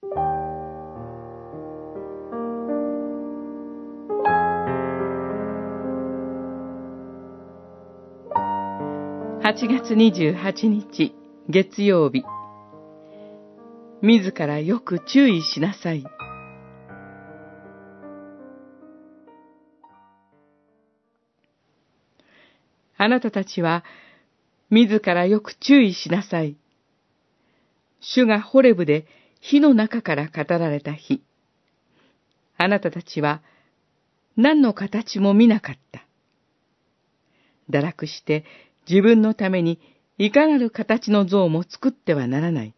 8月28日月曜日自らよく注意しなさい。あなたたちは自らよく注意しなさい。主がホレブで火の中から語られた日。あなたたちは何の形も見なかった。堕落して自分のためにいかなる形の像も作ってはならない。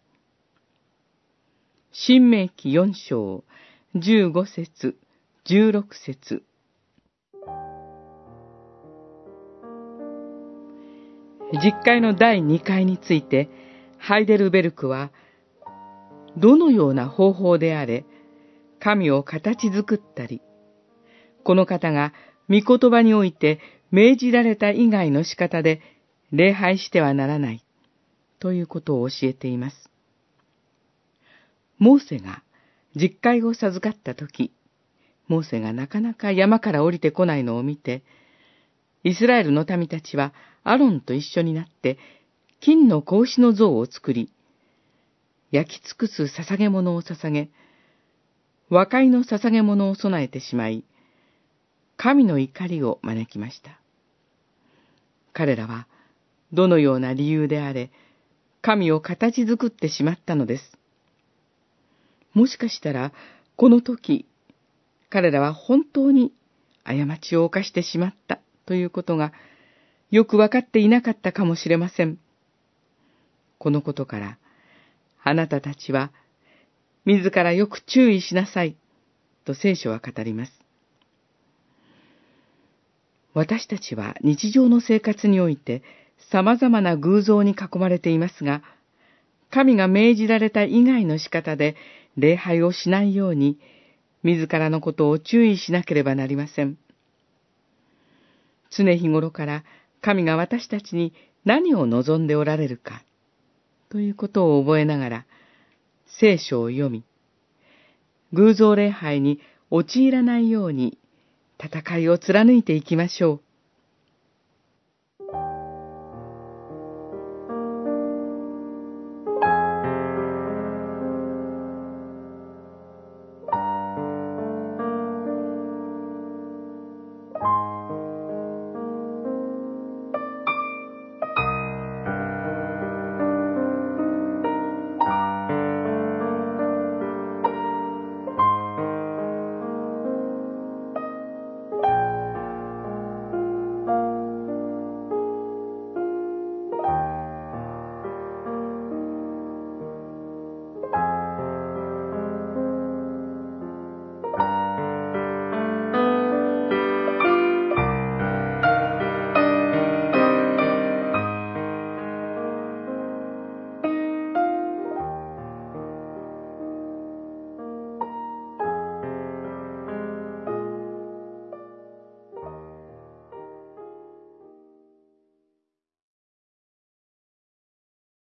新明記四章、十五節、十六節。実会の第二回について、ハイデルベルクは、どのような方法であれ、神を形作ったり、この方が御言葉において命じられた以外の仕方で礼拝してはならない、ということを教えています。モーセが実会を授かったとき、モーセがなかなか山から降りてこないのを見て、イスラエルの民たちはアロンと一緒になって金の格子の像を作り、焼き尽くす捧げ物を捧げ、和解の捧げ物を備えてしまい、神の怒りを招きました。彼らは、どのような理由であれ、神を形作ってしまったのです。もしかしたら、この時、彼らは本当に過ちを犯してしまったということが、よくわかっていなかったかもしれません。このことから、あなたたちは、自らよく注意しなさい、と聖書は語ります。私たちは日常の生活において様々な偶像に囲まれていますが、神が命じられた以外の仕方で礼拝をしないように、自らのことを注意しなければなりません。常日頃から神が私たちに何を望んでおられるか、ということを覚えながら、聖書を読み、偶像礼拝に陥らないように戦いを貫いていきましょう。